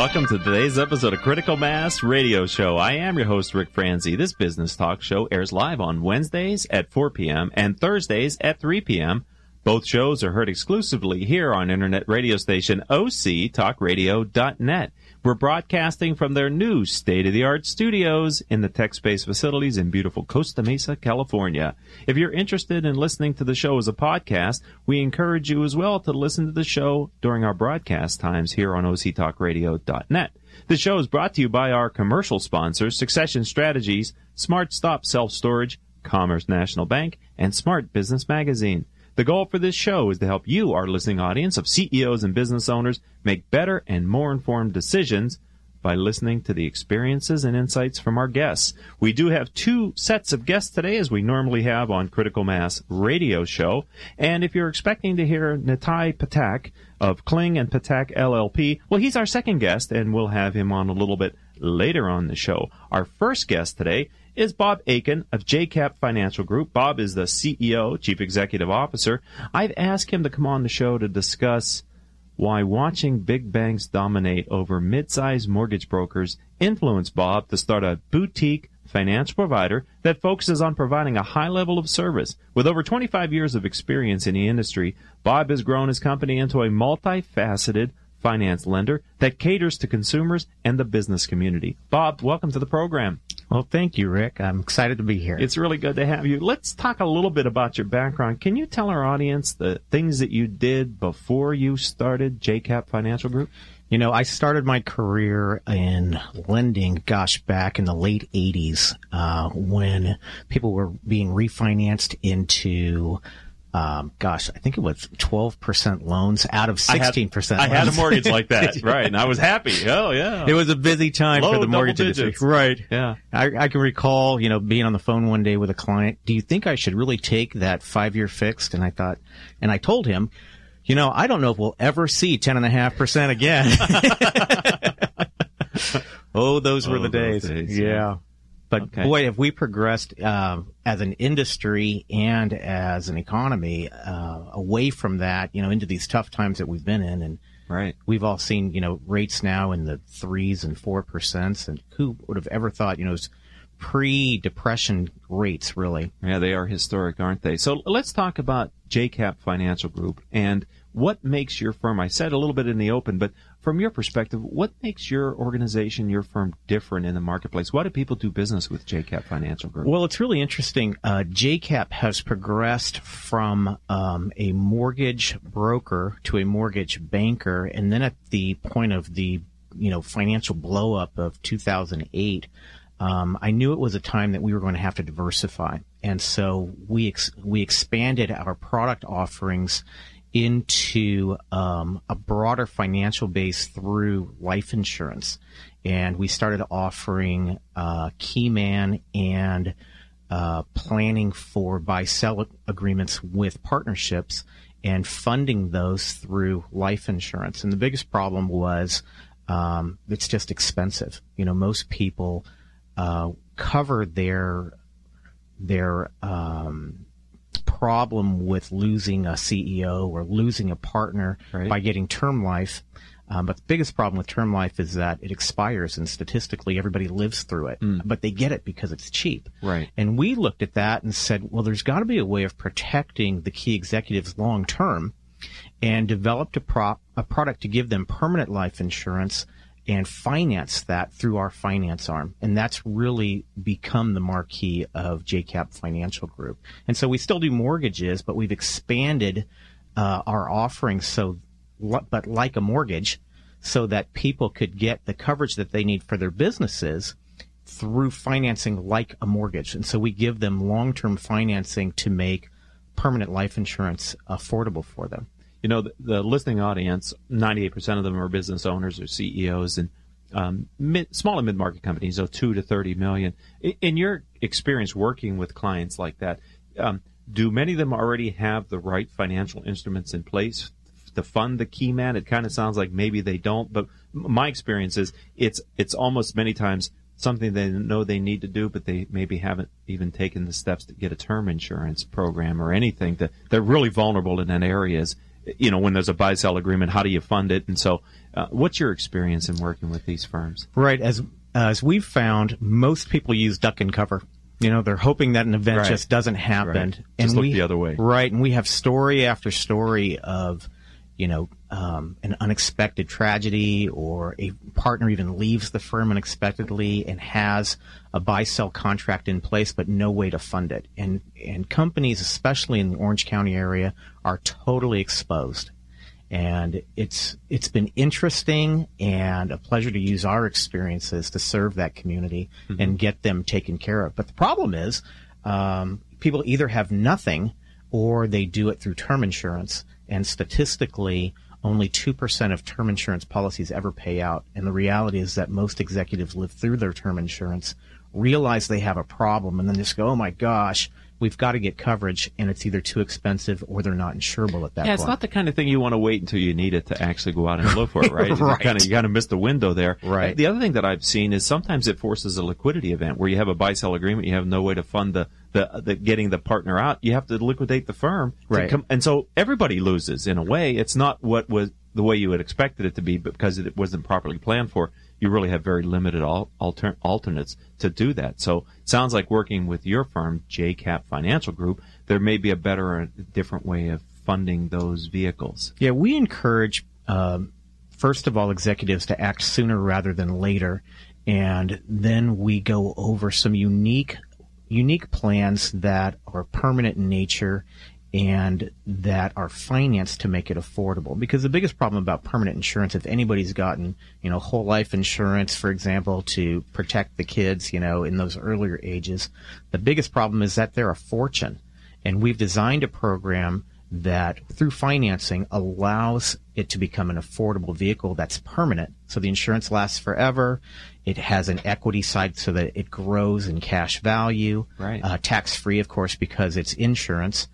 welcome to today's episode of Critical Mass Radio Show. I am your host, Rick Franzi. This business talk show airs live on Wednesdays at 4 p.m. and Thursdays at 3 p.m. Both shows are heard exclusively here on internet radio station octalkradio.net. We're broadcasting from their new state-of-the-art studios in the TechSpace facilities in beautiful Costa Mesa, California. If you're interested in listening to the show as a podcast, we encourage you as well to listen to the show during our broadcast times here on octalkradio.net. The show is brought to you by our commercial sponsors, Succession Strategies, Smart Stop Self Storage, Commerce National Bank, and Smart Business Magazine. The goal for this show is to help you, our listening audience of CEOs and business owners, make better and more informed decisions by listening to the experiences and insights from our guests. We do have two sets of guests today, as we normally have on Critical Mass Radio Show. And if you're expecting to hear Nitai Pathak of Kling and Pathak LLP, well, he's our second guest, and we'll have him on a little bit later on the show. Our first guest today is Bob Aiken of JCAP Financial Group. Bob is the CEO, Chief Executive Officer. I've asked him to come on the show to discuss why watching big banks dominate over mid-sized mortgage brokers influenced Bob to start a boutique financial provider that focuses on providing a high level of service. With over 25 years of experience in the industry, Bob has grown his company into a multifaceted finance lender that caters to consumers and the business community. Bob, welcome to the program. Well, thank you, Rick. I'm excited to be here. It's really good to have you. Let's talk a little bit about your background. Can you tell our audience the things that you did before you started JCAP Financial Group? You know, I started my career in lending, gosh, back in the late 80s, uh, when people were being refinanced into um, gosh, I think it was 12% loans out of 16%. I had, I had a mortgage like that, right? And I was happy. Oh yeah. It was a busy time Low for the mortgage industry, right? Yeah. I, I, can recall, you know, being on the phone one day with a client. Do you think I should really take that five-year fixed? And I thought, and I told him, you know, I don't know if we'll ever see 10.5% again. oh, those were oh, the days. days. Yeah. But okay. boy, have we progressed uh, as an industry and as an economy uh, away from that, you know, into these tough times that we've been in, and right, we've all seen, you know, rates now in the threes and four percents, and who would have ever thought, you know, pre-depression rates, really? Yeah, they are historic, aren't they? So let's talk about JCAP Financial Group and what makes your firm. I said a little bit in the open, but from your perspective, what makes your organization, your firm different in the marketplace? Why do people do business with JCAP Financial Group? Well, it's really interesting. Uh, JCAP has progressed from um, a mortgage broker to a mortgage banker, and then at the point of the you know financial blowup of 2008. Um, I knew it was a time that we were going to have to diversify, and so we ex- we expanded our product offerings into um, a broader financial base through life insurance. And we started offering uh, Keyman and uh, planning for buy sell agreements with partnerships and funding those through life insurance. And the biggest problem was um, it's just expensive. You know, most people uh, cover their their um, problem with losing a CEO or losing a partner right. by getting term life. Um, but the biggest problem with term life is that it expires, and statistically, everybody lives through it. Mm. But they get it because it's cheap. Right. And we looked at that and said, well, there's got to be a way of protecting the key executives long term, and developed a prop a product to give them permanent life insurance and finance that through our finance arm. And that's really become the marquee of JCAP Financial Group. And so we still do mortgages, but we've expanded uh, our offerings so, but like a mortgage, so that people could get the coverage that they need for their businesses through financing like a mortgage. And so we give them long-term financing to make permanent life insurance affordable for them you know, the, the listening audience, 98% of them are business owners or CEOs and um, mid, small and mid-market companies, so two to 30 million. In, in your experience working with clients like that, um, do many of them already have the right financial instruments in place to fund the key man? It kind of sounds like maybe they don't, but my experience is it's, it's almost many times something they know they need to do, but they maybe haven't even taken the steps to get a term insurance program or anything. That they're really vulnerable in that area. You know, when there's a buy sell agreement, how do you fund it? And so, uh, what's your experience in working with these firms? Right. As as we've found, most people use duck and cover. You know, they're hoping that an event Right. just doesn't happen. Right. Just look the other way. Right. And we have story after story of, you know, um, an unexpected tragedy or a partner even leaves the firm unexpectedly and has a buy sell contract in place but no way to fund it. And and companies, especially in the Orange County area, are totally exposed and it's it's been interesting and a pleasure to use our experiences to serve that community and get them taken care of. But the problem is, um, people either have nothing or they do it through term insurance, and statistically. Only 2% of term insurance policies ever pay out. And the reality is that most executives live through their term insurance, realize they have a problem, and then just go, oh my gosh, we've got to get coverage, and it's either too expensive or they're not insurable at that point. Yeah, point. it's not the kind of thing you want to wait until you need it to actually go out and look for it, right? You Right. kind of you kind of missed the window there. Right. The other thing that I've seen is sometimes it forces a liquidity event where you have a buy sell agreement, you have no way to fund the the, the getting the partner out. You have to liquidate the firm, Right. come- and so everybody loses in a way. It's not what was the way you had expected it to be, because it wasn't properly planned for. You really have very limited al- alter- alternates to do that. So, sounds like working with your firm, JCap Financial Group, there may be a better, or different way of funding those vehicles. Yeah, we encourage, um, first of all, executives to act sooner rather than later, and then we go over some unique, unique plans that are permanent in nature and that are financed to make it affordable. Because the biggest problem about permanent insurance, if anybody's gotten, you know, whole life insurance, for example, to protect the kids, you know, in those earlier ages, the biggest problem is that they're a fortune. And we've designed a program that through financing allows it to become an affordable vehicle that's permanent. So the insurance lasts forever. It has an equity side so that it grows in cash value. Right. Uh, tax free, of course, because it's insurance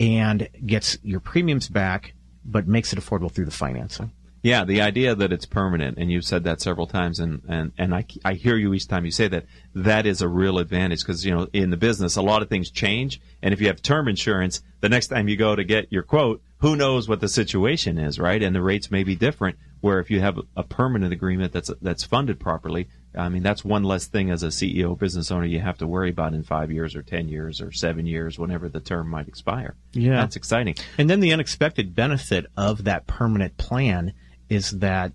and gets your premiums back, but makes it affordable through the financing. Yeah, the idea that it's permanent, and you've said that several times, and, and, and I, I hear you each time you say that, that is a real advantage because, you know, in the business, a lot of things change. And if you have term insurance, the next time you go to get your quote, who knows what the situation is, right? And the rates may be different. Where if you have a permanent agreement that's, that's funded properly, I mean, that's one less thing as a CEO business owner you have to worry about in five years or 10 years or seven years, whenever the term might expire. Yeah. That's exciting. And then the unexpected benefit of that permanent plan is that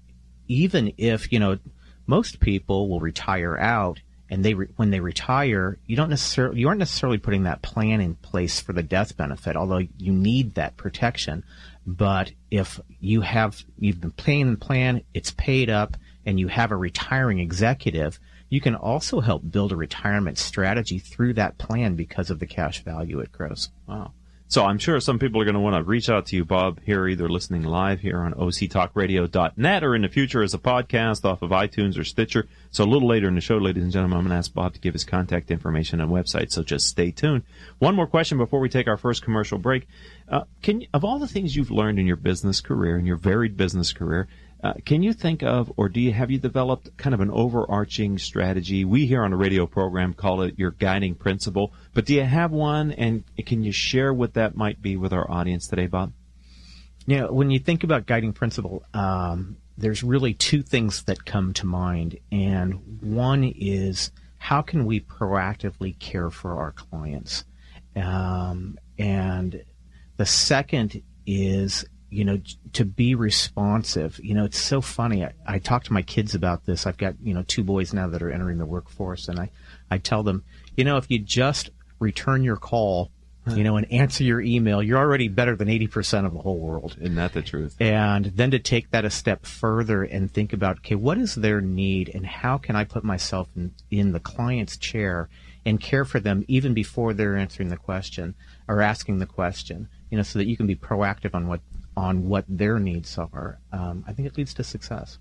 even if, you know, most people will retire out and they re- when they retire, you don't necessarily you aren't necessarily putting that plan in place for the death benefit, although you need that protection. But if you have you've been paying the plan, it's paid up and you have a retiring executive, you can also help build a retirement strategy through that plan because of the cash value it grows. Wow. So I'm sure some people are going to want to reach out to you, Bob, here, either listening live here on octalkradio.net or in the future as a podcast off of iTunes or Stitcher. So a little later in the show, ladies and gentlemen, I'm going to ask Bob to give his contact information and website. So just stay tuned. One more question before we take our first commercial break. Uh, can of all the things you've learned in your business career, in your varied business career, uh, can you think of, or do you have you developed kind of an overarching strategy? We here on the radio program call it your guiding principle, but do you have one, and can you share what that might be with our audience today, Bob? Know, when you think about guiding principle, um, there's really two things that come to mind, and one is how can we proactively care for our clients, um, and the second is you know to be responsive. You know, it's so funny. I, I talk to my kids about this. I've got you know two boys now that are entering the workforce, and I I tell them, you know, if you just return your call. You know, and answer your email. You're already better than 80% of the whole world Isn't that the truth? and then to take that a step further and think about okay what is their need and how can i put myself in, in the client's chair and care for them even before they're answering the question or asking the question you know so that you can be proactive on what on what their needs are um, i think it leads to success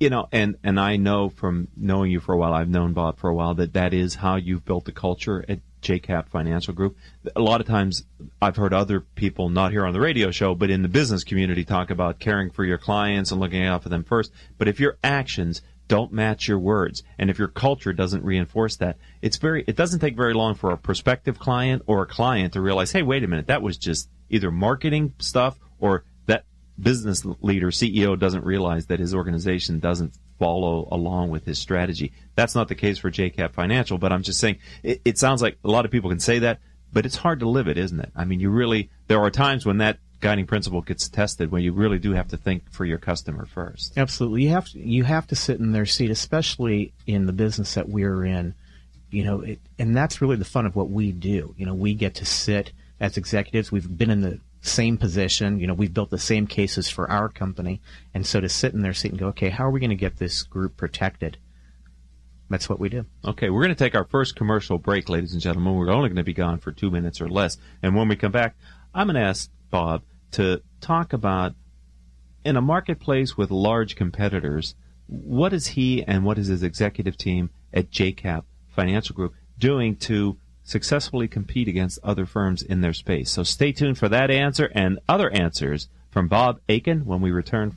You know, and and I know from knowing you for a while, I've known Bob for a while that that is how you've built the culture at JCap Financial Group. A lot of times, I've heard other people, not here on the radio show, but in the business community, talk about caring for your clients and looking out for them first. But if your actions don't match your words, and if your culture doesn't reinforce that, it's very. It doesn't take very long for a prospective client or a client to realize, hey, wait a minute, that was just either marketing stuff or business leader, CEO doesn't realize that his organization doesn't follow along with his strategy. That's not the case for JCap Financial, but I'm just saying it, it sounds like a lot of people can say that, but it's hard to live it, isn't it? I mean, you really, there are times when that guiding principle gets tested when you really do have to think for your customer first. Absolutely. You have to, you have to sit in their seat, especially in the business that we're in. You know, it, and that's really the fun of what we do. You know, we get to sit as executives. We've been in the same position. You know, we've built the same cases for our company. And so to sit in their seat and go, okay, how are we going to get this group protected? That's what we do. Okay, we're going to take our first commercial break, ladies and gentlemen. We're only going to be gone for two minutes or less. And when we come back, I'm going to ask Bob to talk about in a marketplace with large competitors, what is he and what is his executive team at JCAP Financial Group doing to successfully compete against other firms in their space? So stay tuned for that answer and other answers from Bob Aiken when we return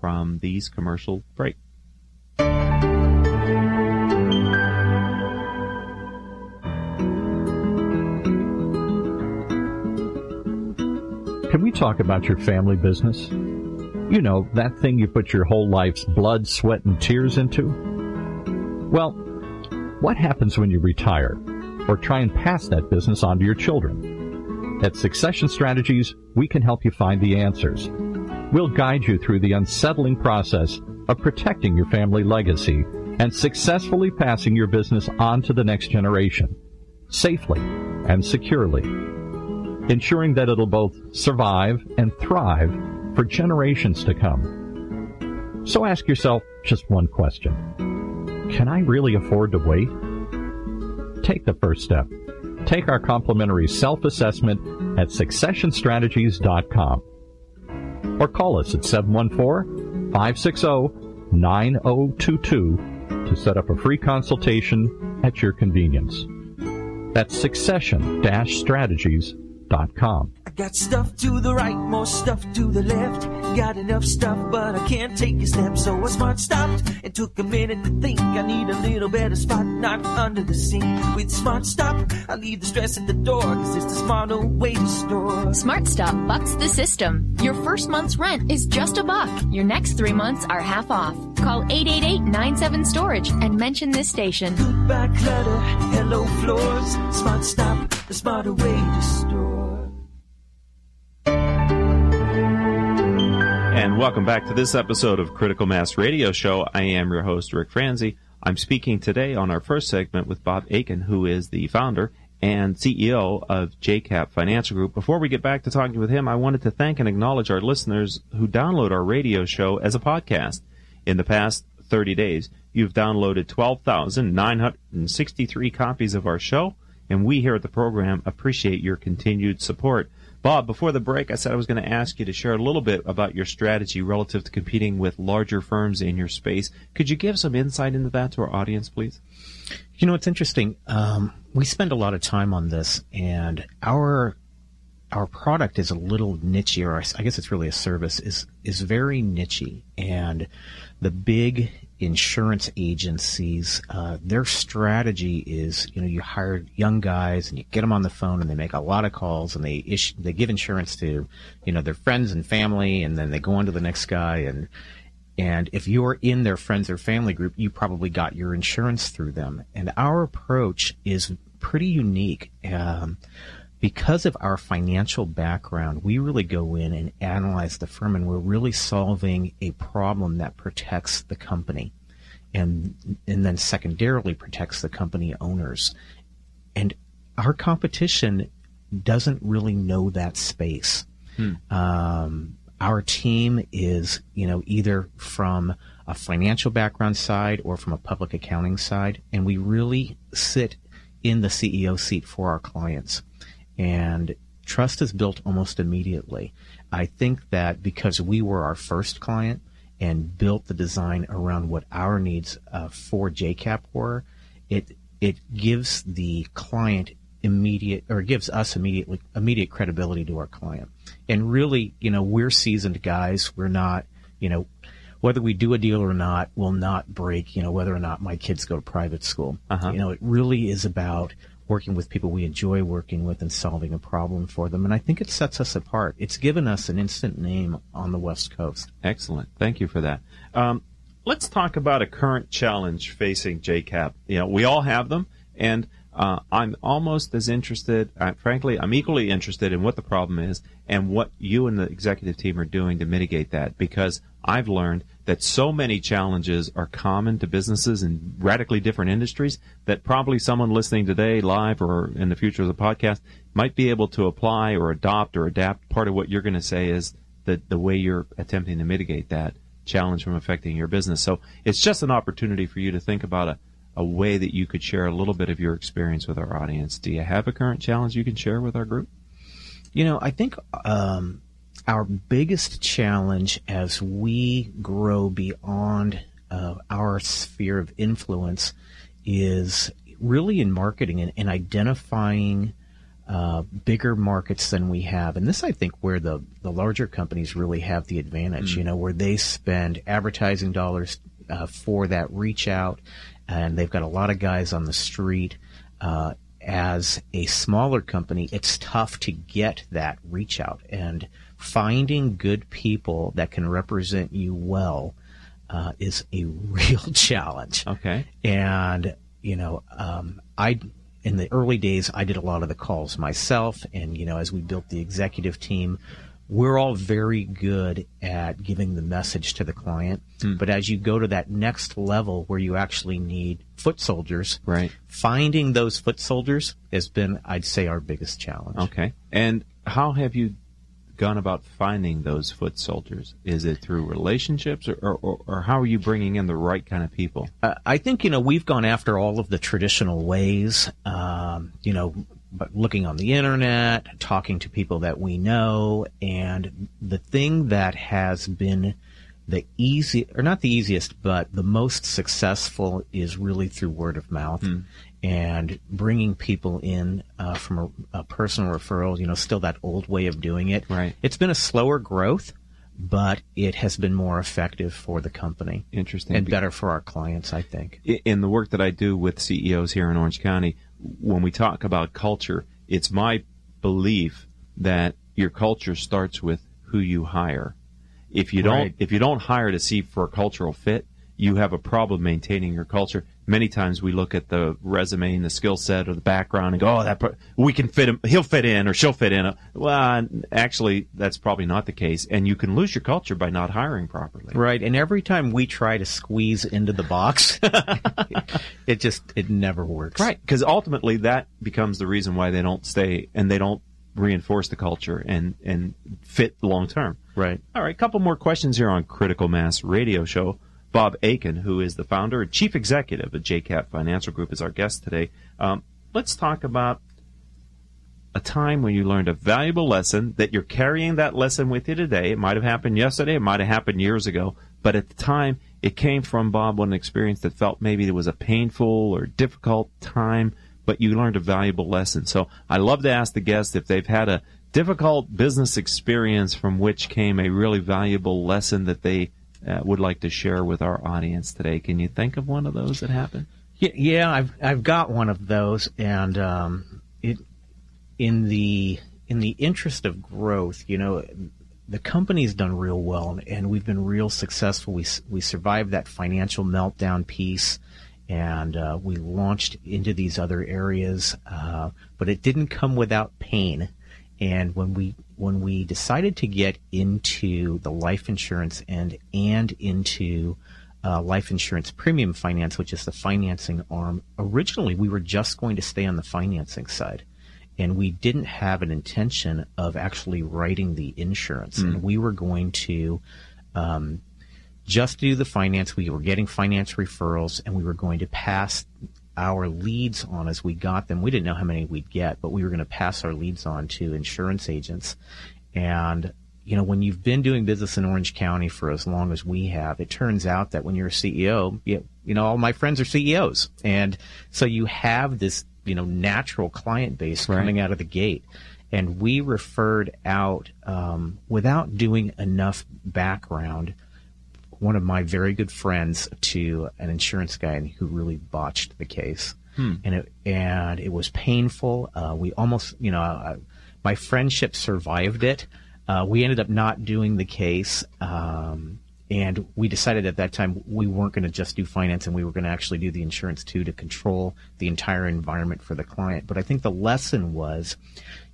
from these commercial breaks. Can we talk about your family business? You know, that thing you put your whole life's blood, sweat, and tears into? Well, what happens when you retire or try and pass that business on to your children? At Succession Strategies, we can help you find the answers. We'll guide you through the unsettling process of protecting your family legacy and successfully passing your business on to the next generation, safely and securely ensuring that it'll both survive and thrive for generations to come. So ask yourself just one question. Can I really afford to wait? Take the first step. Take our complimentary self-assessment at successionstrategies.com or call us at 714-560-9022 to set up a free consultation at your convenience. That's succession-strategies.com com. I got stuff to the right, more stuff to the left. Got enough stuff, but I can't take a step. So I smart stopped and took a minute to think. I need a little better spot, not under the sink. With Smart Stop, I leave the stress at the door, cause it's the smarter way to store. Smart Stop bucks the system. Your first month's rent is just a buck. Your next three months are half off. Call 888-97-STORAGE and mention this station. Goodbye clutter, hello floors. Smart Stop, the smarter way to store. And welcome back to this episode of Critical Mass Radio Show. I am your host, Rick Franzi. I'm speaking today on our first segment with Bob Aiken, who is the founder and CEO of JCAP Financial Group. Before we get back to talking with him, I wanted to thank and acknowledge our listeners who download our radio show as a podcast. In the past 30 days, you've downloaded 12,963 copies of our show, and we here at the program appreciate your continued support. Bob, before the break, I said I was going to ask you to share a little bit about your strategy relative to competing with larger firms in your space. Could you give some insight into that to our audience, please? You know, it's interesting. Um, we spend a lot of time on this, and our our product is a little nichey, or I guess it's really a service is is very nichey, and the big insurance agencies, uh, their strategy is, you know, you hire young guys and you get them on the phone and they make a lot of calls and they issue, they give insurance to, you know, their friends and family and then they go on to the next guy and, and if you're in their friends or family group, you probably got your insurance through them. And our approach is pretty unique. Um, because of our financial background, we really go in and analyze the firm, and we're really solving a problem that protects the company, and and then secondarily protects the company owners. And our competition doesn't really know that space. Hmm. Um, our team is, you know, either from a financial background side or from a public accounting side, and we really sit in the CEO seat for our clients and trust is built almost immediately. I think that because we were our first client and built the design around what our needs uh, for JCAP were, it it gives the client immediate or gives us immediately immediate credibility to our client. And really, you know, we're seasoned guys. We're not, you know, whether we do a deal or not will not break, you know, whether or not my kids go to private school. Uh-huh. You know, it really is about working with people we enjoy working with and solving a problem for them. And I think it sets us apart. It's given us an instant name on the West Coast. Excellent. Thank you for that. Um, let's talk about a current challenge facing JCAP. You know, we all have them, and uh, I'm almost as interested, uh, frankly, I'm equally interested in what the problem is and what you and the executive team are doing to mitigate that because I've learned that so many challenges are common to businesses in radically different industries that probably someone listening today live or in the future of the podcast might be able to apply or adopt or adapt. Part of what you're going to say is that the way you're attempting to mitigate that challenge from affecting your business. So it's just an opportunity for you to think about a a way that you could share a little bit of your experience with our audience. Do you have a current challenge you can share with our group? You know, I think um, our biggest challenge as we grow beyond uh, our sphere of influence is really in marketing and, and identifying uh, bigger markets than we have. And this, I think, where the, the larger companies really have the advantage, mm. you know, where they spend advertising dollars uh, for that reach out and they've got a lot of guys on the street. Uh, as a smaller company, it's tough to get that reach out and finding good people that can represent you well uh, is a real challenge. Okay. And you know, um, I in the early days I did a lot of the calls myself, and you know, as we built the executive team, we're all very good at giving the message to the client. Hmm. But as you go to that next level where you actually need foot soldiers, right. finding those foot soldiers has been, I'd say, our biggest challenge. Okay. And how have you gone about finding those foot soldiers? Is it through relationships or, or, or how are you bringing in the right kind of people? Uh, I think, you know, we've gone after all of the traditional ways. Um, you know, looking on the internet, talking to people that we know, and the thing that has been the easy or not the easiest, but the most successful is really through word of mouth mm. and bringing people in uh, from a, a, personal referral. You know, still that old way of doing it. Right. It's been a slower growth, but it has been more effective for the company. Interesting. And better for our clients, I think. In the work that I do with CEOs here in Orange County, when we talk about culture, it's my belief that your culture starts with who you hire. If you don't, right. if you don't hire to see for a cultural fit, you have a problem maintaining your culture many times we look at the resume and the skill set or the background and go, oh, that we can fit him, he'll fit in or she'll fit in. Well, actually, that's probably not the case, and you can lose your culture by not hiring properly. Right, and every time we try to squeeze into the box, it just it never works. Right, because ultimately that becomes the reason why they don't stay and they don't reinforce the culture and and fit long term. Right. All right, couple more questions here on Critical Mass Radio Show. Bob Aiken, who is the founder and chief executive of JCAP Financial Group, is our guest today. Um, let's talk about a time when you learned a valuable lesson that you're carrying that lesson with you today. It might have happened yesterday, it might have happened years ago, but at the time it came from Bob an experience that felt maybe it was a painful or difficult time, but you learned a valuable lesson. So I love to ask the guests if they've had a difficult business experience from which came a really valuable lesson that they uh, would like to share with our audience today. Can you think of one of those that happened? Yeah, I've I've got one of those, and um, it in the in the interest of growth, you know, the company's done real well, and we've been real successful. We we survived that financial meltdown piece, and uh, we launched into these other areas, uh, but it didn't come without pain. And when we when we decided to get into the life insurance end and into uh, life insurance premium finance, which is the financing arm, originally we were just going to stay on the financing side. And we didn't have an intention of actually writing the insurance. Mm. And we were going to um, just do the finance. We were getting finance referrals and we were going to pass our leads on as we got them. We didn't know how many we'd get, but we were going to pass our leads on to insurance agents. And, you know, when you've been doing business in Orange County for as long as we have, it turns out that when you're a CEO, you, you know, all my friends are CEOs. And so you have this, you know, natural client base right. coming out of the gate. And we referred out, um, without doing enough background, one of my very good friends to an insurance guy who really botched the case. and it and it was painful. Uh, we almost, you know, uh, my friendship survived it. Uh, we ended up not doing the case, um, and we decided at that time we weren't going to just do finance, and we were going to actually do the insurance too to control the entire environment for the client. But I think the lesson was,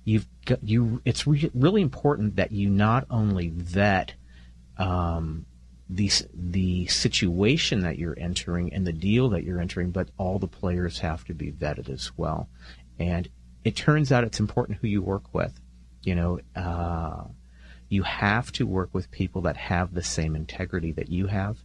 you've got, you. It's re- really important that you not only vet. Um, the the situation that you're entering and the deal that you're entering, but all the players have to be vetted as well. And it turns out it's important who you work with. You know, uh, you have to work with people that have the same integrity that you have,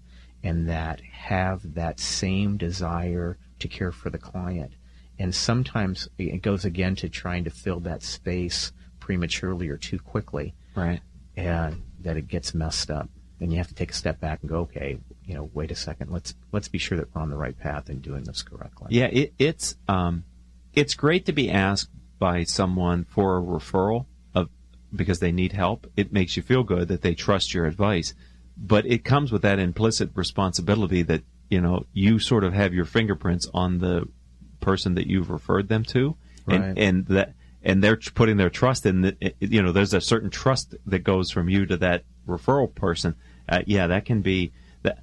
and that have that same desire to care for the client. And sometimes it goes again to trying to fill that space prematurely or too quickly, Right. and that it gets messed up then you have to take a step back and go, okay, you know, wait a second, let's let's be sure that we're on the right path and doing this correctly. Yeah, it, it's um, it's great to be asked by someone for a referral of because they need help. It makes you feel good that they trust your advice, but it comes with that implicit responsibility that you know you sort of have your fingerprints on the person that you've referred them to, and Right. and that and they're putting their trust in the, you know there's a certain trust that goes from you to that referral person. Uh, yeah, that can be that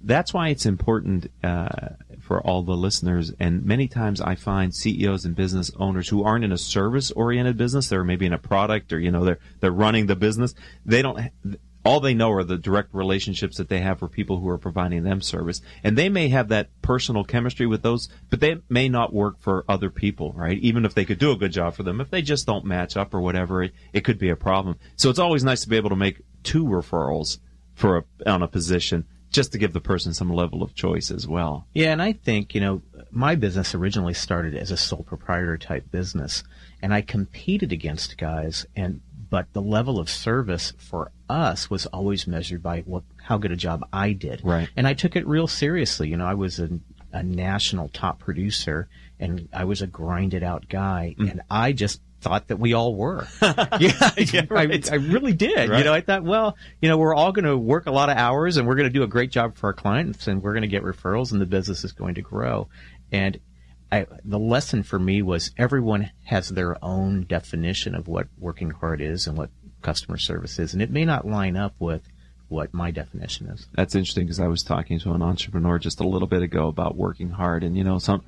that's why it's important uh, for all the listeners. And many times I find CEOs and business owners who aren't in a service-oriented business, they're maybe in a product or you know they're they're running the business. They don't. All they know are the direct relationships that they have for people who are providing them service, and they may have that personal chemistry with those, but they may not work for other people, right? Even if they could do a good job for them, if they just don't match up or whatever, it, it could be a problem. So it's always nice to be able to make two referrals for a, on a position just to give the person some level of choice as well. Yeah, and I think, you know, my business originally started as a sole proprietor type business, and I competed against guys and but the level of service for us was always measured by what how good a job I did. Right. And I took it real seriously. You know, I was a, a national top producer and I was a grinded out guy mm. and I just thought that we all were. yeah, I, right. I, I really did. Right. You know, I thought, well, you know, we're all going to work a lot of hours and we're going to do a great job for our clients and we're going to get referrals and the business is going to grow. And I, the lesson for me was everyone has their own definition of what working hard is and what customer service is, and it may not line up with what my definition is. That's interesting because I was talking to an entrepreneur just a little bit ago about working hard, and you know, some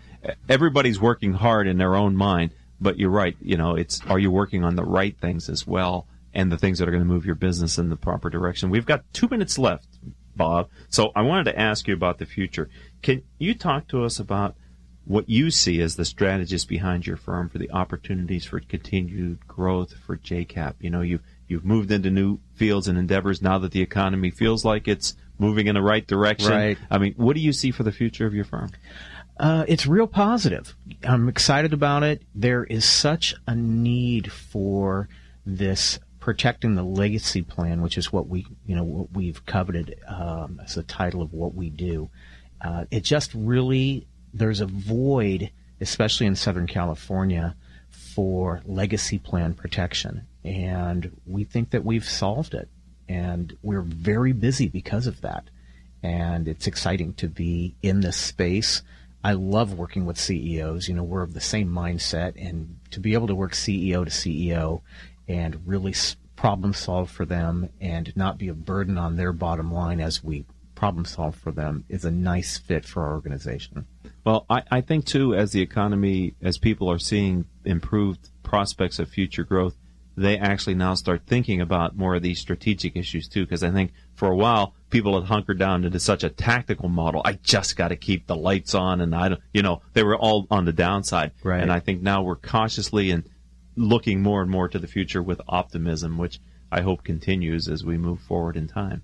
everybody's working hard in their own mind, but you're right. You know, it's are you working on the right things as well, and the things that are going to move your business in the proper direction. We've got two minutes left, Bob. So I wanted to ask you about the future. Can you talk to us about what you see as the strategist behind your firm for the opportunities for continued growth for JCAP? You know, you've you've moved into new fields and endeavors now that the economy feels like it's moving in the right direction. Right. I mean, what do you see for the future of your firm? Uh, it's real positive. I'm excited about it. There is such a need for this protecting the legacy plan, which is what we, you know, what we've coveted um, as the title of what we do. Uh, it just really there's a void, especially in Southern California, for legacy plan protection, and we think that we've solved it, and we're very busy because of that and it's exciting to be in this space. I love working with CEOs. You know, we're of the same mindset, and to be able to work CEO to CEO and really problem solve for them and not be a burden on their bottom line as we problem solve for them is a nice fit for our organization. Well, I, I think too, as the economy, as people are seeing improved prospects of future growth, they actually now start thinking about more of these strategic issues too. Because I think for a while people had hunkered down into such a tactical model. I just got to keep the lights on, and I don't, you know, they were all on the downside. Right. And I think now we're cautiously and looking more and more to the future with optimism, which I hope continues as we move forward in time.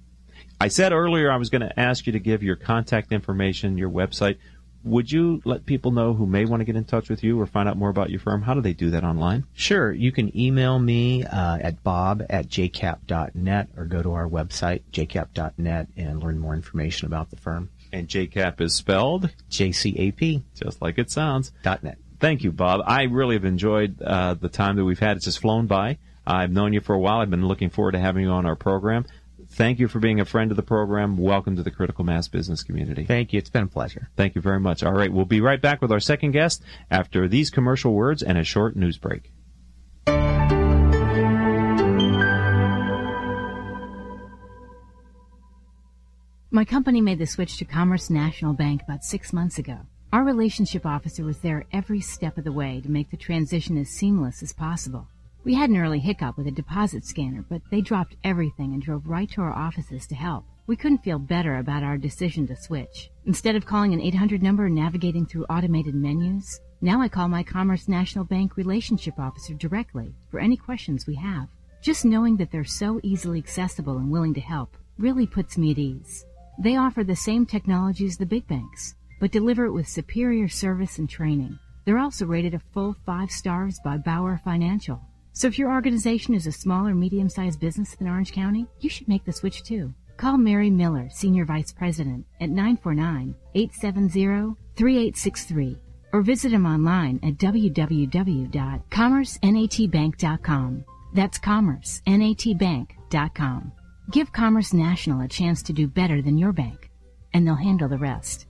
I said earlier I was going to ask you to give your contact information, your website. Would you let people know who may want to get in touch with you or find out more about your firm? How do they do that online? Sure, you can email me uh, at bob at jcap.net or go to our website, jcap.net, and learn more information about the firm. And JCAP is spelled J-C-A-P. just like it sounds. Dot .net. Thank you, Bob. I really have enjoyed uh, the time that we've had. It's just flown by. I've known you for a while. I've been looking forward to having you on our program. Thank you for being a friend of the program. Welcome to the Critical Mass business community. Thank you. It's been a pleasure. Thank you very much. All right, we'll be right back with our second guest after these commercial words and a short news break. My company made the switch to Commerce National Bank about six months ago. Our relationship officer was there every step of the way to make the transition as seamless as possible. We had an early hiccup with a deposit scanner, but they dropped everything and drove right to our offices to help. We couldn't feel better about our decision to switch. Instead of calling an 800 number and navigating through automated menus, now I call my Commerce National Bank relationship officer directly for any questions we have. Just knowing that they're so easily accessible and willing to help really puts me at ease. They offer the same technology as the big banks, but deliver it with superior service and training. They're also rated a full five stars by Bauer Financial. So if your organization is a small or medium sized business in Orange County, you should make the switch too. Call Mary Miller, Senior Vice President, at 949 870 3863 or visit them online at www.commercenatbank.com. That's commercenatbank.com. Give Commerce National a chance to do better than your bank, and they'll handle the rest.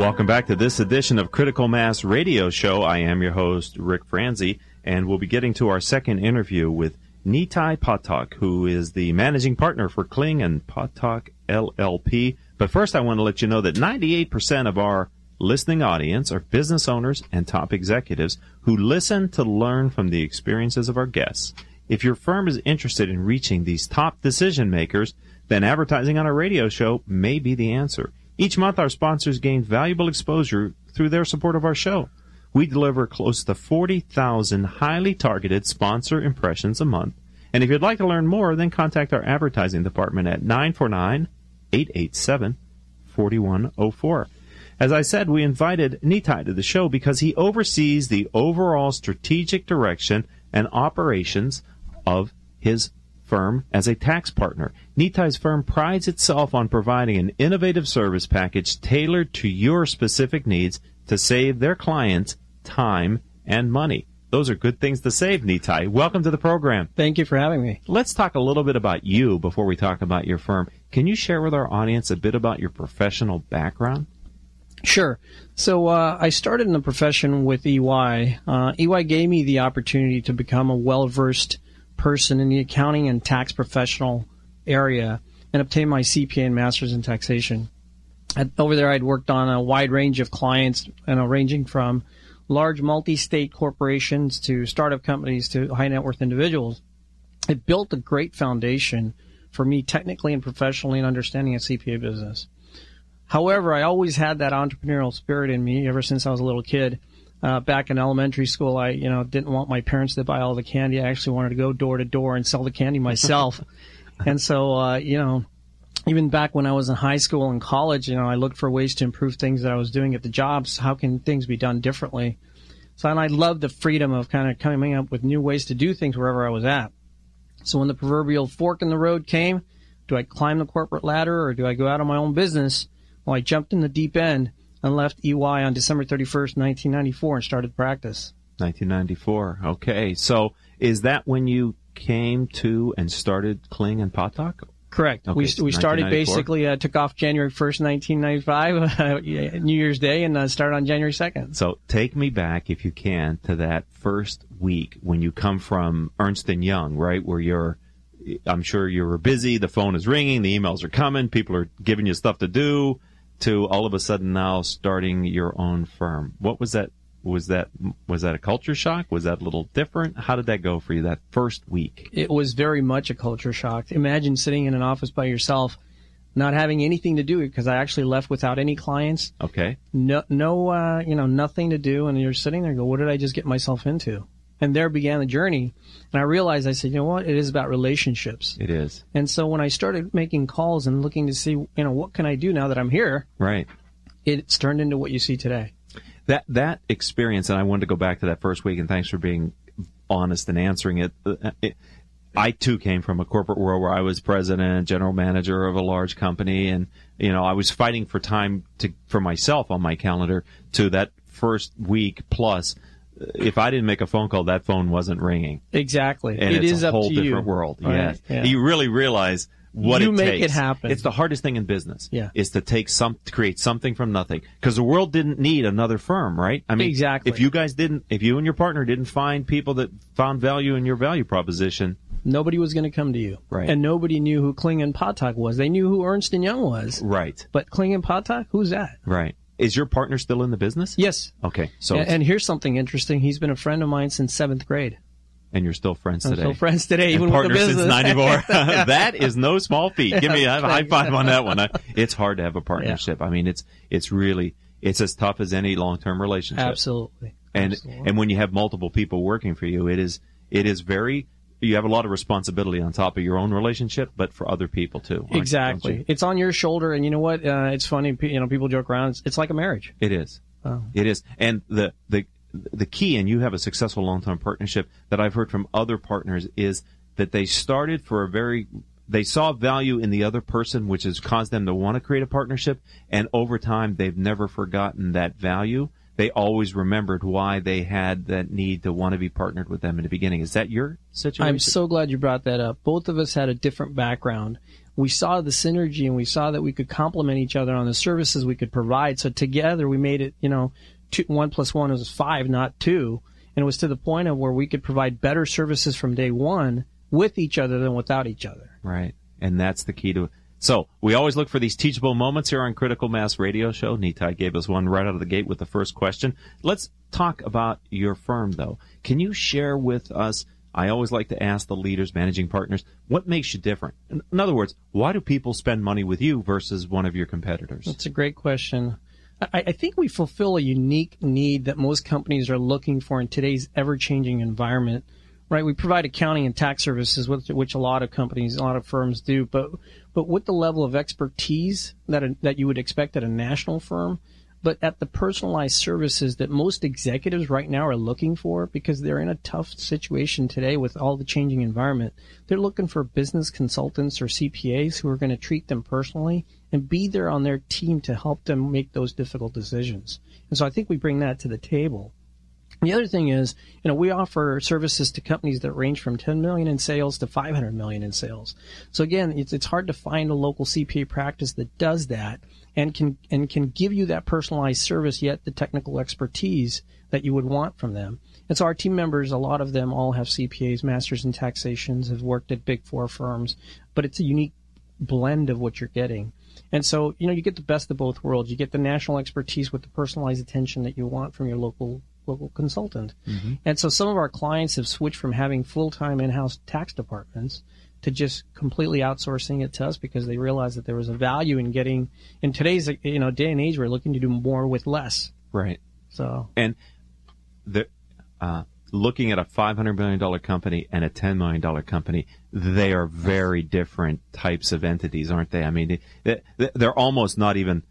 Welcome back to this edition of Critical Mass Radio Show. I am your host, Rick Franzi, and we'll be getting to our second interview with Nitai Pathak, who is the managing partner for Kling and Pathak LLP. But first, I want to let you know that 98% of our listening audience are business owners and top executives who listen to learn from the experiences of our guests. If your firm is interested in reaching these top decision makers, then advertising on a radio show may be the answer. Each month, our sponsors gain valuable exposure through their support of our show. We deliver close to 40,000 highly targeted sponsor impressions a month. And if you'd like to learn more, then contact our advertising department at 949 887 4104. As I said, we invited Nitai to the show because he oversees the overall strategic direction and operations of his firm as a tax partner. Nitai's firm prides itself on providing an innovative service package tailored to your specific needs to save their clients time and money. Those are good things to save, Nitai. Welcome to the program. Thank you for having me. Let's talk a little bit about you before we talk about your firm. Can you share with our audience a bit about your professional background? Sure. So uh, I started in the profession with EY. Uh, EY gave me the opportunity to become a well versed person in the accounting and tax professional area and obtain my CPA and master's in taxation. At, over there, I'd worked on a wide range of clients, you know, ranging from large multi-state corporations to startup companies to high net worth individuals. It built a great foundation for me technically and professionally in understanding a CPA business. However, I always had that entrepreneurial spirit in me ever since I was a little kid. Uh, back in elementary school, I, you know, didn't want my parents to buy all the candy. I actually wanted to go door to door and sell the candy myself. and so, uh, you know, even back when I was in high school and college, you know, I looked for ways to improve things that I was doing at the jobs. How can things be done differently? So, and I loved the freedom of kind of coming up with new ways to do things wherever I was at. So when the proverbial fork in the road came, do I climb the corporate ladder or do I go out on my own business? Well, I jumped in the deep end and left EY on December 31st, 1994 and started practice. 1994. Okay. So is that when you came to and started Kling and Pathak? Correct. Okay, we, we started basically, uh, took off January 1st, 1995, uh, New Year's Day, and uh, started on January 2nd. So take me back, if you can, to that first week when you come from Ernst and Young, right? Where you're, I'm sure you were busy. The phone is ringing, the emails are coming, people are giving you stuff to do. To all of a sudden now starting your own firm. What was that? Was that was that a culture shock? Was that a little different? How did that go for you that first week? It was very much a culture shock. Imagine sitting in an office by yourself, not having anything to do because I actually left without any clients. Okay. no, no, uh, you know, nothing to do, and you're sitting there, and go, what did I just get myself into? And there began the journey, and I realized, I said, you know what, it is about relationships. It is. And so when I started making calls and looking to see, you know, what can I do now that I'm here, Right. it's turned into what you see today. that that experience, and I wanted to go back to that first week, and thanks for being honest and answering it. Uh, it. I too came from a corporate world where I was president, general manager of a large company, and you know I was fighting for time to for myself on my calendar to that first week plus if I didn't make a phone call, that phone wasn't ringing. Exactly. And it it's is a up whole to different you. world. Right? Yes. Yeah. You really realize what You it make it happen. It's the hardest thing in business. Yeah. Is to take some, to create something from nothing. Because the world didn't need another firm, right? I mean, Exactly. If you guys didn't, if you and your partner didn't find people that found value in your value proposition, Nobody was going to come to you. Right. And nobody knew who Kling and Pathak was. They knew who Ernst and Young was. right, But Kling and Pathak, who's that? right. Is your partner still in the business? Yes. Okay. So, and, and here's something interesting. He's been a friend of mine since seventh grade. and you're still friends I'm today. still friends today, and even with the business. since 94. that is no small feat. Give me a high five on that one. I- It's hard to have a partnership. I mean, it's, it's really, it's as tough as any long-term relationship. Absolutely. And, Absolutely. and when you have multiple people working for you, it is, it is very, you have a lot of responsibility on top of your own relationship, but for other people too. Exactly. It's on your shoulder, and you know what? Uh, it's funny. You know, people joke around. It's, it's like a marriage. It is. Oh. It is. And the, the, the key, and you have a successful long-term partnership that I've heard from other partners is that they started for a very, they saw value in the other person, which has caused them to want to create a partnership. And over time, they've never forgotten that value. They always remembered why they had that need to want to be partnered with them in the beginning. Is that your situation? I'm so glad you brought that up. Both of us had a different background. We saw the synergy and we saw that we could complement each other on the services we could provide. So together we made it, you know, two, one plus one was five, not two. And it was to the point of where we could provide better services from day one with each other than without each other. Right. And that's the key to it. So we always look for these teachable moments here on Critical Mass Radio Show. Nitai gave us one right out of the gate with the first question. Let's talk about your firm though. Can you share with us I always like to ask the leaders, managing partners, what makes you different? In other words, why do people spend money with you versus one of your competitors? That's a great question. I, I think we fulfill a unique need that most companies are looking for in today's ever-changing environment. Right? We provide accounting and tax services, which, which a lot of companies, a lot of firms do, but but with the level of expertise that a, that you would expect at a national firm, but at the personalized services that most executives right now are looking for because they're in a tough situation today with all the changing environment. They're looking for business consultants or CPAs who are going to treat them personally and be there on their team to help them make those difficult decisions. And so I think we bring that to the table. The other thing is, you know, we offer services to companies that range from 10 million in sales to 500 million in sales. So again, it's, it's hard to find a local CPA practice that does that and can and can give you that personalized service yet the technical expertise that you would want from them. And so our team members, a lot of them all have CPAs, masters in taxations, have worked at big four firms, but it's a unique blend of what you're getting. And so, you know, you get the best of both worlds. You get the national expertise with the personalized attention that you want from your local local consultant. And so some of our clients have switched from having full-time in-house tax departments to just completely outsourcing it to us because they realized that there was a value in getting in today's you know day and age we're looking to do more with less. Right. So And the, uh, looking at a $500 million company and a $10 million company, they are very different types of entities, aren't they? I mean, they're almost not even,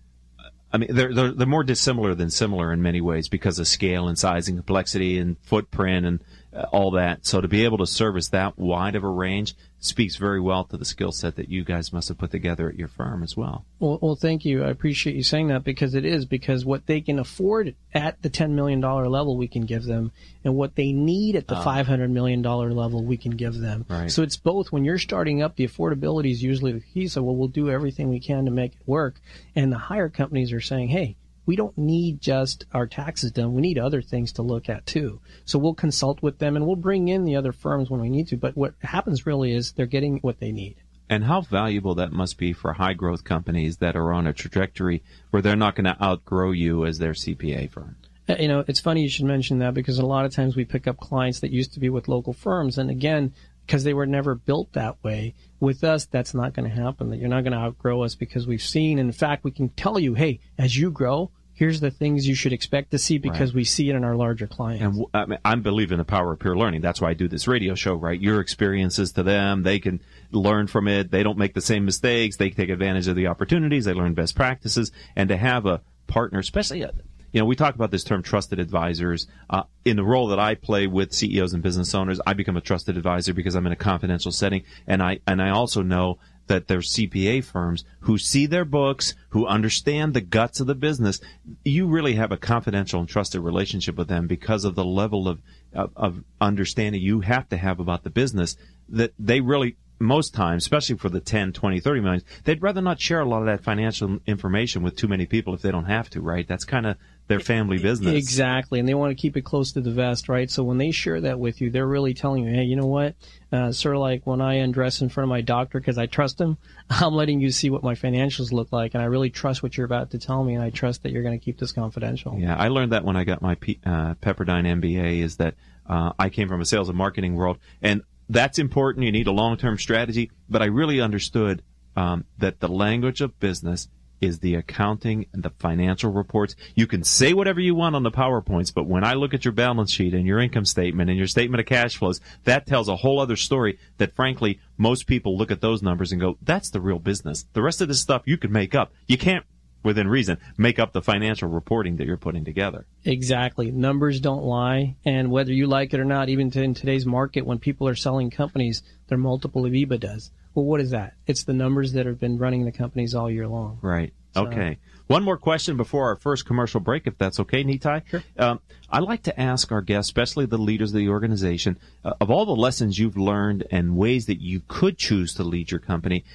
I mean, they're, they're, they're more dissimilar than similar in many ways because of scale and size and complexity and footprint and uh, all that. So to be able to service that wide of a range speaks very well to the skill set that you guys must have put together at your firm as well. Well, well, thank you. I appreciate you saying that because it is because what they can afford at the ten million dollar level, we can give them, and what they need at the ah. five hundred million dollar level, we can give them. Right. So it's both. When you're starting up, the affordability is usually the key. So, well, we'll do everything we can to make it work. And the higher companies are saying, hey. We don't need just our taxes done. We need other things to look at too. So we'll consult with them and we'll bring in the other firms when we need to. But what happens really is they're getting what they need. And how valuable that must be for high growth companies that are on a trajectory where they're not going to outgrow you as their CPA firm. Uh, You know, it's funny you should mention that because a lot of times we pick up clients that used to be with local firms, and again, because they were never built that way. With us, that's not going to happen. That you're not going to outgrow us because we've seen. In fact, we can tell you, hey, as you grow, here's the things you should expect to see because we see it in our larger clients. And w- I mean, I believe in the power of peer learning. That's why I do this radio show, right? Your experiences to them, they can learn from it. They don't make the same mistakes. They take advantage of the opportunities. They learn best practices. And to have a partner, especially, uh, you know, we talk about this term trusted advisors. Uh, in the role that I play with CEOs and business owners, I become a trusted advisor because I'm in a confidential setting. And I, and I also know that there's CPA firms who see their books, who understand the guts of the business. You really have a confidential and trusted relationship with them because of the level of, of, of understanding you have to have about the business that they really most times, especially for the 10, 20, 30 million, they'd rather not share a lot of that financial information with too many people if they don't have to, right? That's kind of their family business. Exactly. And they want to keep it close to the vest, right? So when they share that with you, they're really telling you, hey, you know what? Uh, sort of like when I undress in front of my doctor because I trust him, I'm letting you see what my financials look like. And I really trust what you're about to tell me. And I trust that you're going to keep this confidential. Yeah. I learned that when I got my P, uh, Pepperdine MBA is that uh, I came from a sales and marketing world and that's important. You need a long-term strategy, but I really understood um, that the language of business is the accounting and the financial reports. You can say whatever you want on the PowerPoints, but when I look at your balance sheet and your income statement and your statement of cash flows, that tells a whole other story that frankly, most people look at those numbers and go, that's the real business. The rest of this stuff you can make up. You can't within reason, make up the financial reporting that you're putting together. Exactly. Numbers don't lie. And whether you like it or not, even in today's market, when people are selling companies, they're multiple of EBITDAs. Well, what is that? It's the numbers that have been running the companies all year long. Right. So, okay. One more question before our first commercial break, if that's okay, Nitai. Sure. Um, I like to ask our guests, especially the leaders of the organization, uh, of all the lessons you've learned and ways that you could choose to lead your company,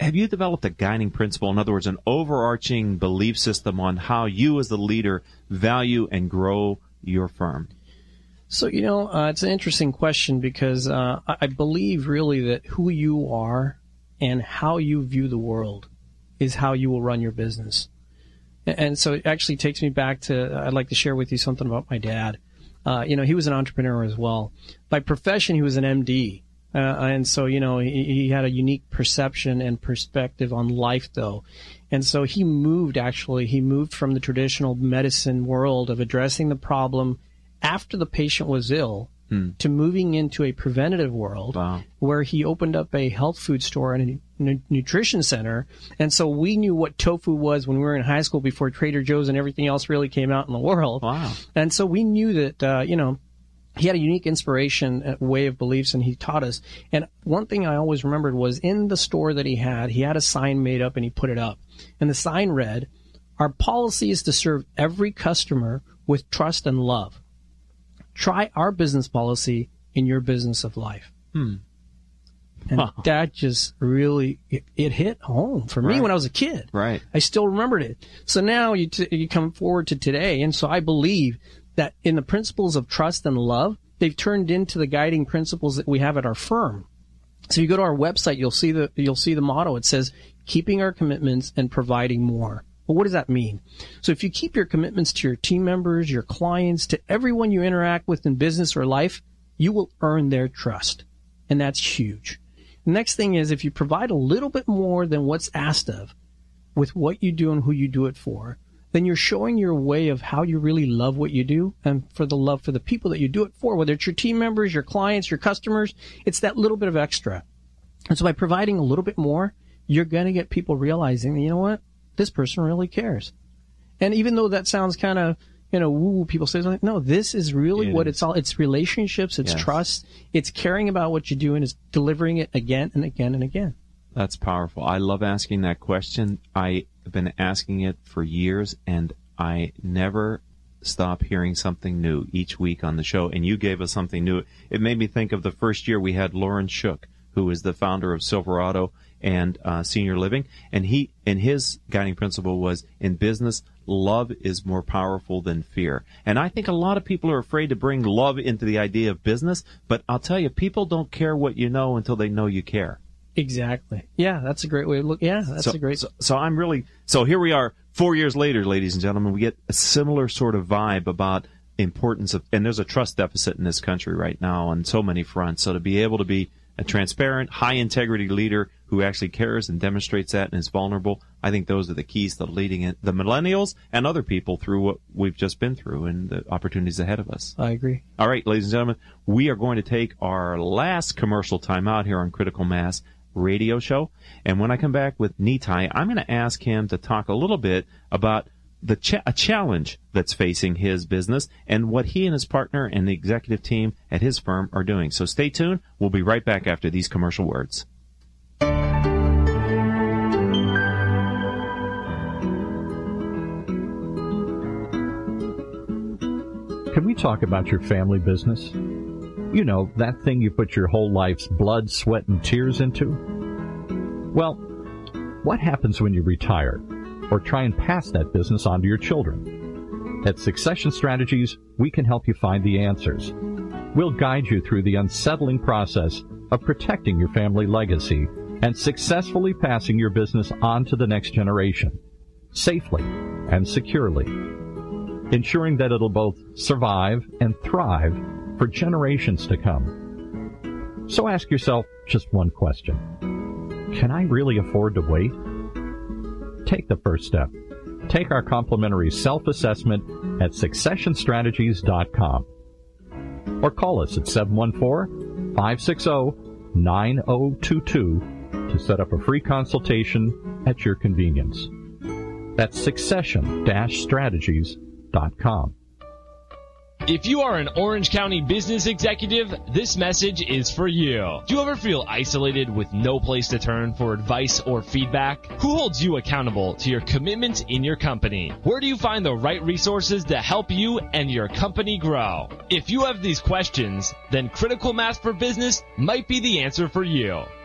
have you developed a guiding principle? In other words, an overarching belief system on how you as the leader value and grow your firm? So, you know, uh, it's an interesting question because uh, I believe really that who you are and how you view the world is how you will run your business. And so it actually takes me back to, I'd like to share with you something about my dad. Uh, you know, he was an entrepreneur as well. By profession, he was an MD. Uh, and so, you know, he, he, had a unique perception and perspective on life, though. And so he moved, actually, he moved from the traditional medicine world of addressing the problem after the patient was ill hmm. to moving into a preventative world wow. where he opened up a health food store and a n- nutrition center. And so we knew what tofu was when we were in high school before Trader Joe's and everything else really came out in the world. Wow. And so we knew that, uh, you know, he had a unique inspiration uh, way of beliefs and he taught us and one thing i always remembered was in the store that he had he had a sign made up and he put it up and the sign read our policy is to serve every customer with trust and love try our business policy in your business of life hmm. and that just really it, it hit home for me right. when i was a kid right i still remembered it so now you, t- you come forward to today and so i believe that in the principles of trust and love, they've turned into the guiding principles that we have at our firm. So you go to our website, you'll see the you'll see the motto. It says keeping our commitments and providing more. Well, what does that mean? So if you keep your commitments to your team members, your clients, to everyone you interact with in business or life, you will earn their trust. And that's huge. The next thing is if you provide a little bit more than what's asked of with what you do and who you do it for, then you're showing your way of how you really love what you do and for the love for the people that you do it for, whether it's your team members, your clients, your customers, it's that little bit of extra. And so by providing a little bit more, you're going to get people realizing, you know what? This person really cares. And even though that sounds kind of, you know, woo, people say, like, no, this is really it what is. it's all, it's relationships, it's yes. trust, it's caring about what you do and it's delivering it again and again and again. That's powerful. I love asking that question. I have been asking it for years, and I never stop hearing something new each week on the show. And you gave us something new. It made me think of the first year we had Loren Shook, who is the founder of Silverado and uh, Senior Living, and he and his guiding principle was in business. Love is more powerful than fear. And I think a lot of people are afraid to bring love into the idea of business, but I'll tell you, people don't care what you know until they know you care. Exactly. Yeah, that's a great way to look. Yeah, that's so, a great. So, so, I'm really so here we are four years later, ladies and gentlemen. We get a similar sort of vibe about importance of, and there's a trust deficit in this country right now on so many fronts. So to be able to be a transparent, high integrity leader who actually cares and demonstrates that and is vulnerable, I think those are the keys to leading it, the millennials and other people through what we've just been through and the opportunities ahead of us. I agree. All right, ladies and gentlemen, we are going to take our last commercial time out here on Critical Mass radio show. And when I come back with Nitai, I'm going to ask him to talk a little bit about the cha- a challenge that's facing his business and what he and his partner and the executive team at his firm are doing. So stay tuned. We'll be right back after these commercial words. Can we talk about your family business? You know, that thing you put your whole life's blood, sweat, and tears into? Well, what happens when you retire or try and pass that business on to your children? At Succession Strategies, we can help you find the answers. We'll guide you through the unsettling process of protecting your family legacy and successfully passing your business on to the next generation, safely and securely, ensuring that it'll both survive and thrive for generations to come. So ask yourself just one question. Can I really afford to wait? Take the first step. Take our complimentary self-assessment at successionstrategies.com or call us at 714-560-9022 to set up a free consultation at your convenience. That's succession-strategies.com. If you are an Orange County business executive, this message is for you. Do you ever feel isolated with no place to turn for advice or feedback? Who holds you accountable to your commitments in your company? Where do you find the right resources to help you and your company grow? If you have these questions, then Critical Mass for Business might be the answer for you.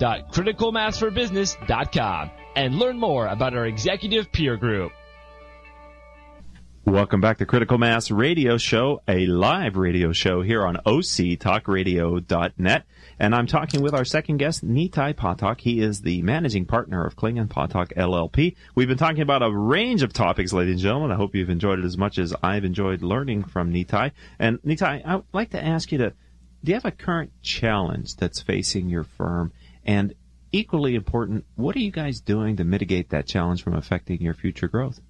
www.criticalmassforbusiness.com and learn more about our executive peer group. Welcome back to Critical Mass Radio Show, a live radio show here on octalkradio.net. And I'm talking with our second guest, Nitai Pathak. He is the managing partner of Kling and Pathak LLP. We've been talking about a range of topics, ladies and gentlemen. I hope you've enjoyed it as much as I've enjoyed learning from Nitai. And Nitai, I'd like to ask you to, do you have a current challenge that's facing your firm? And equally important, what are you guys doing to mitigate that challenge from affecting your future growth?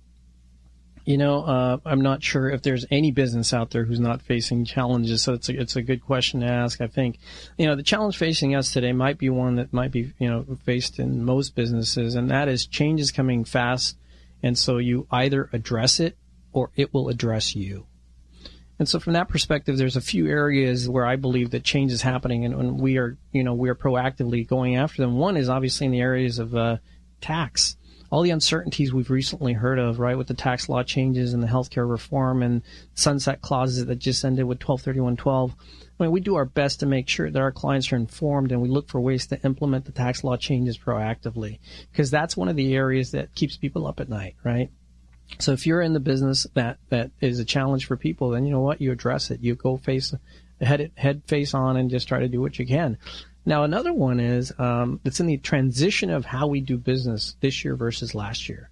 You know, uh, I'm not sure if there's any business out there who's not facing challenges. So it's a, it's a good question to ask. I think, you know, the challenge facing us today might be one that might be, you know, faced in most businesses, and that is change is coming fast. And so you either address it or it will address you. And so from that perspective, there's a few areas where I believe that change is happening and, and we are, you know, we are proactively going after them. One is obviously in the areas of uh, tax. All the uncertainties we've recently heard of, right, with the tax law changes and the healthcare reform and sunset clauses that just ended with 123112. I mean, we do our best to make sure that our clients are informed and we look for ways to implement the tax law changes proactively because that's one of the areas that keeps people up at night, right? So if you're in the business that that is a challenge for people, then you know what you address it. You go face head head face on and just try to do what you can. Now another one is um, it's in the transition of how we do business this year versus last year.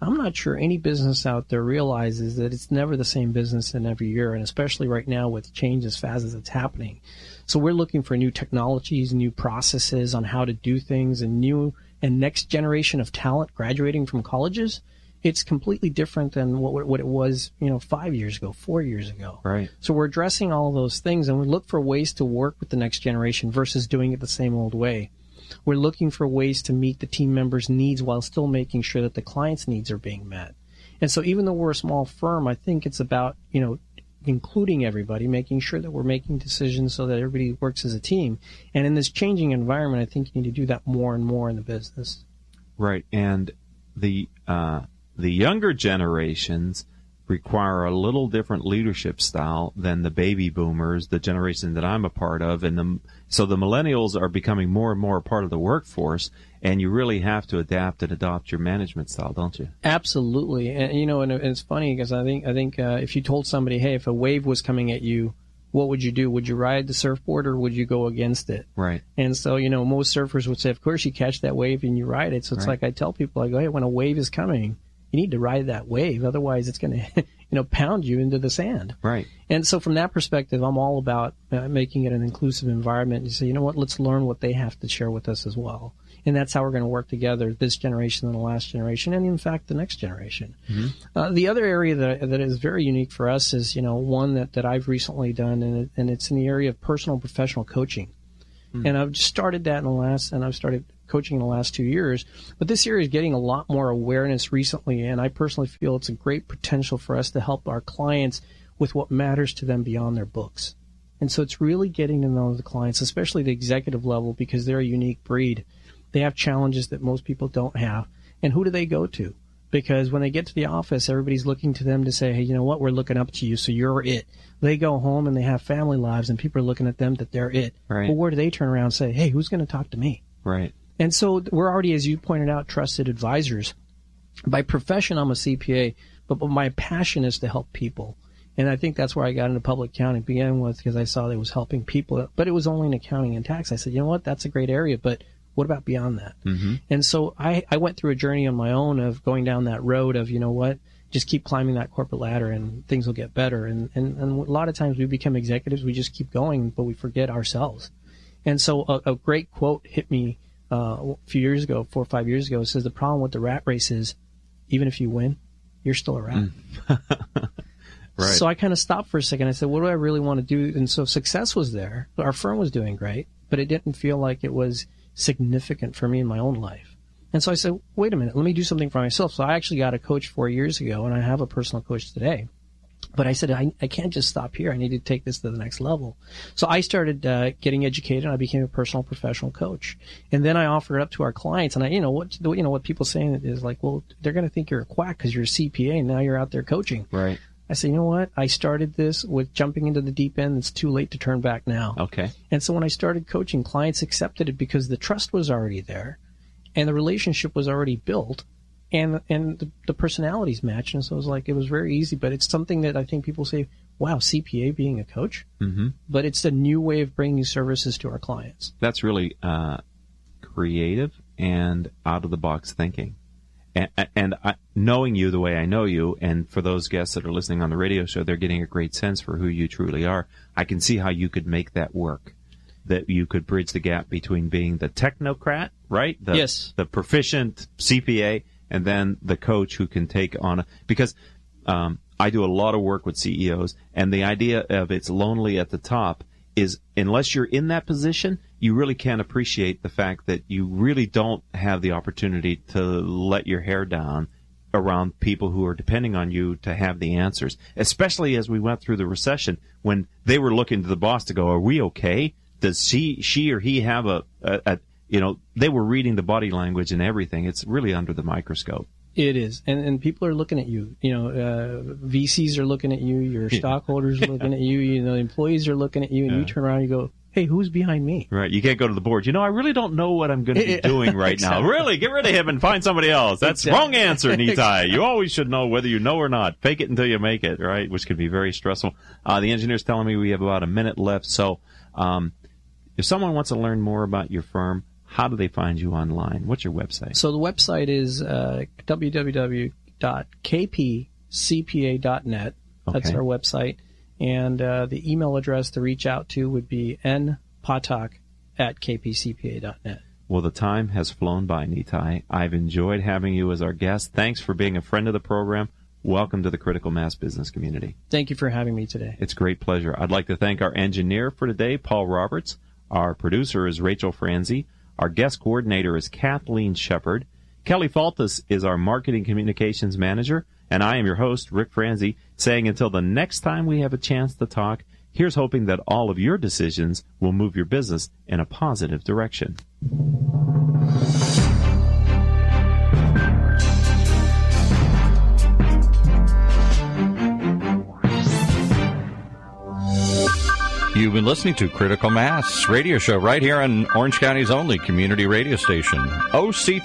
I'm not sure any business out there realizes that it's never the same business in every year, and especially right now with change as fast as it's happening. So we're looking for new technologies, new processes on how to do things, and new and next generation of talent graduating from colleges it's completely different than what what it was, you know, five years ago, four years ago. Right. So we're addressing all of those things, and we look for ways to work with the next generation versus doing it the same old way. We're looking for ways to meet the team members' needs while still making sure that the client's needs are being met. And so, even though we're a small firm, I think it's about you know including everybody, making sure that we're making decisions so that everybody works as a team. And in this changing environment, I think you need to do that more and more in the business. Right. And the uh, the younger generations require a little different leadership style than the baby boomers, the generation that I'm a part of, and the so the millennials are becoming more and more a part of the workforce, and you really have to adapt and adopt your management style, don't you? Absolutely, and you know, and it's funny because I think I think uh, if you told somebody, hey, if a wave was coming at you, what would you do? Would you ride the surfboard or would you go against it? Right. And so, you know, most surfers would say, of course, you catch that wave and you ride it. So it's Right. like I tell people, I go, hey, when a wave is coming, you need to ride that wave. Otherwise, it's going to, you know, pound you into the sand. Right. And so, from that perspective, I'm all about uh, making it an inclusive environment. You say, you know what, let's learn what they have to share with us as well. And that's how we're going to work together, this generation and the last generation, and in fact, the next generation. Uh, the other area that, that is very unique for us is, you know, one that, that I've recently done, and, it, and it's in the area of personal professional coaching. Mm. And I've just started that in the last, and I've started coaching in the last two years. But this area is getting a lot more awareness recently, and I personally feel it's a great potential for us to help our clients with what matters to them beyond their books. And so it's really getting to know the clients, especially the executive level, because they're a unique breed. They have challenges that most people don't have. And who do they go to? Because when they get to the office, everybody's looking to them to say, hey, you know what, we're looking up to you, so you're it. They go home and they have family lives, and people are looking at them that they're it. Right. But where do they turn around and say, hey, who's going to talk to me? Right. And so we're already, as you pointed out, trusted advisors. By profession, I'm a CPA, but, but my passion is to help people. And I think that's where I got into public accounting to begin with because I saw that it was helping people, but it was only in accounting and tax. I said, you know what, that's a great area, but what about beyond that? Mm-hmm. And so I, I went through a journey on my own of going down that road of, you know what, just keep climbing that corporate ladder and things will get better. And, and, and a lot of times we become executives, we just keep going, but we forget ourselves. And so a, a great quote hit me uh, a few years ago, four or five years ago. Says the problem with the rat race is even if you win, you're still a rat. Mm. right. So I kind of stopped for a second. I said, what do I really want to do? And so success was there. Our firm was doing great, but it didn't feel like it was significant for me in my own life. And so I said, wait a minute, let me do something for myself. So I actually got a coach four years ago, and I have a personal coach today. But I said, I, I can't just stop here. I need to take this to the next level. So I started uh, getting educated. I became a personal professional coach, and then I offered it up to our clients. And I, you know, what you know, what people saying is like, well, they're going to think you're a quack because you're a CPA, and now you're out there coaching. Right. I said, you know what? I started this with jumping into the deep end. It's too late to turn back now. Okay. And so when I started coaching, clients accepted it because the trust was already there and the relationship was already built and and the, the personalities match, And so it was like, it was very easy, but it's something that I think people say, wow, CPA being a coach? Mm-hmm. But it's a new way of bringing services to our clients. That's really uh, creative and out of the box thinking. And, and I, knowing you the way I know you, and for those guests that are listening on the radio show, they're getting a great sense for who you truly are. I can see how you could make that work. That you could bridge the gap between being the technocrat, right? The, Yes. The proficient CPA, and then the coach who can take on a, because um, I do a lot of work with CEOs, and the idea of it's lonely at the top is unless you're in that position, you really can't appreciate the fact that you really don't have the opportunity to let your hair down around people who are depending on you to have the answers. Especially as we went through the recession when they were looking to the boss to go, "Are we okay? Does she, she or he have a, a, a you know?" They were reading the body language and everything. It's really under the microscope. It is, and and people are looking at you. You know, uh, VCs are looking at you. Your stockholders are looking at you. You know, employees are looking at you, and you turn around and you go, "Hey, who's behind me?" Right. You can't go to the board. You know, I really don't know what I'm going to be doing right now. Really, get rid of him and find somebody else. That's Exactly. wrong answer, Nitai. You always should know whether you know or not. Fake it until you make it, right? Which can be very stressful. Uh, the engineer's telling me we have about a minute left. So, um, if someone wants to learn more about your firm, how do they find you online? What's your website? So the website is uh, www.kpcpa.net. That's Okay. our website, and uh, the email address to reach out to would be npathak at kpcpa.net. Well, the time has flown by, Nitai. I've enjoyed having you as our guest. Thanks for being a friend of the program. Welcome to the Critical Mass Business Community. Thank you for having me today. It's a great pleasure. I'd like to thank our engineer for today, Paul Roberts. Our producer is Rachel Franzi. Our guest coordinator is Kathleen Shepard. Kelly Faltus is our marketing communications manager. And I am your host, Rick Franzi, saying until the next time we have a chance to talk, here's hoping that all of your decisions will move your business in a positive direction. You've been listening to Critical Mass radio show right here on Orange County's only community radio station, OC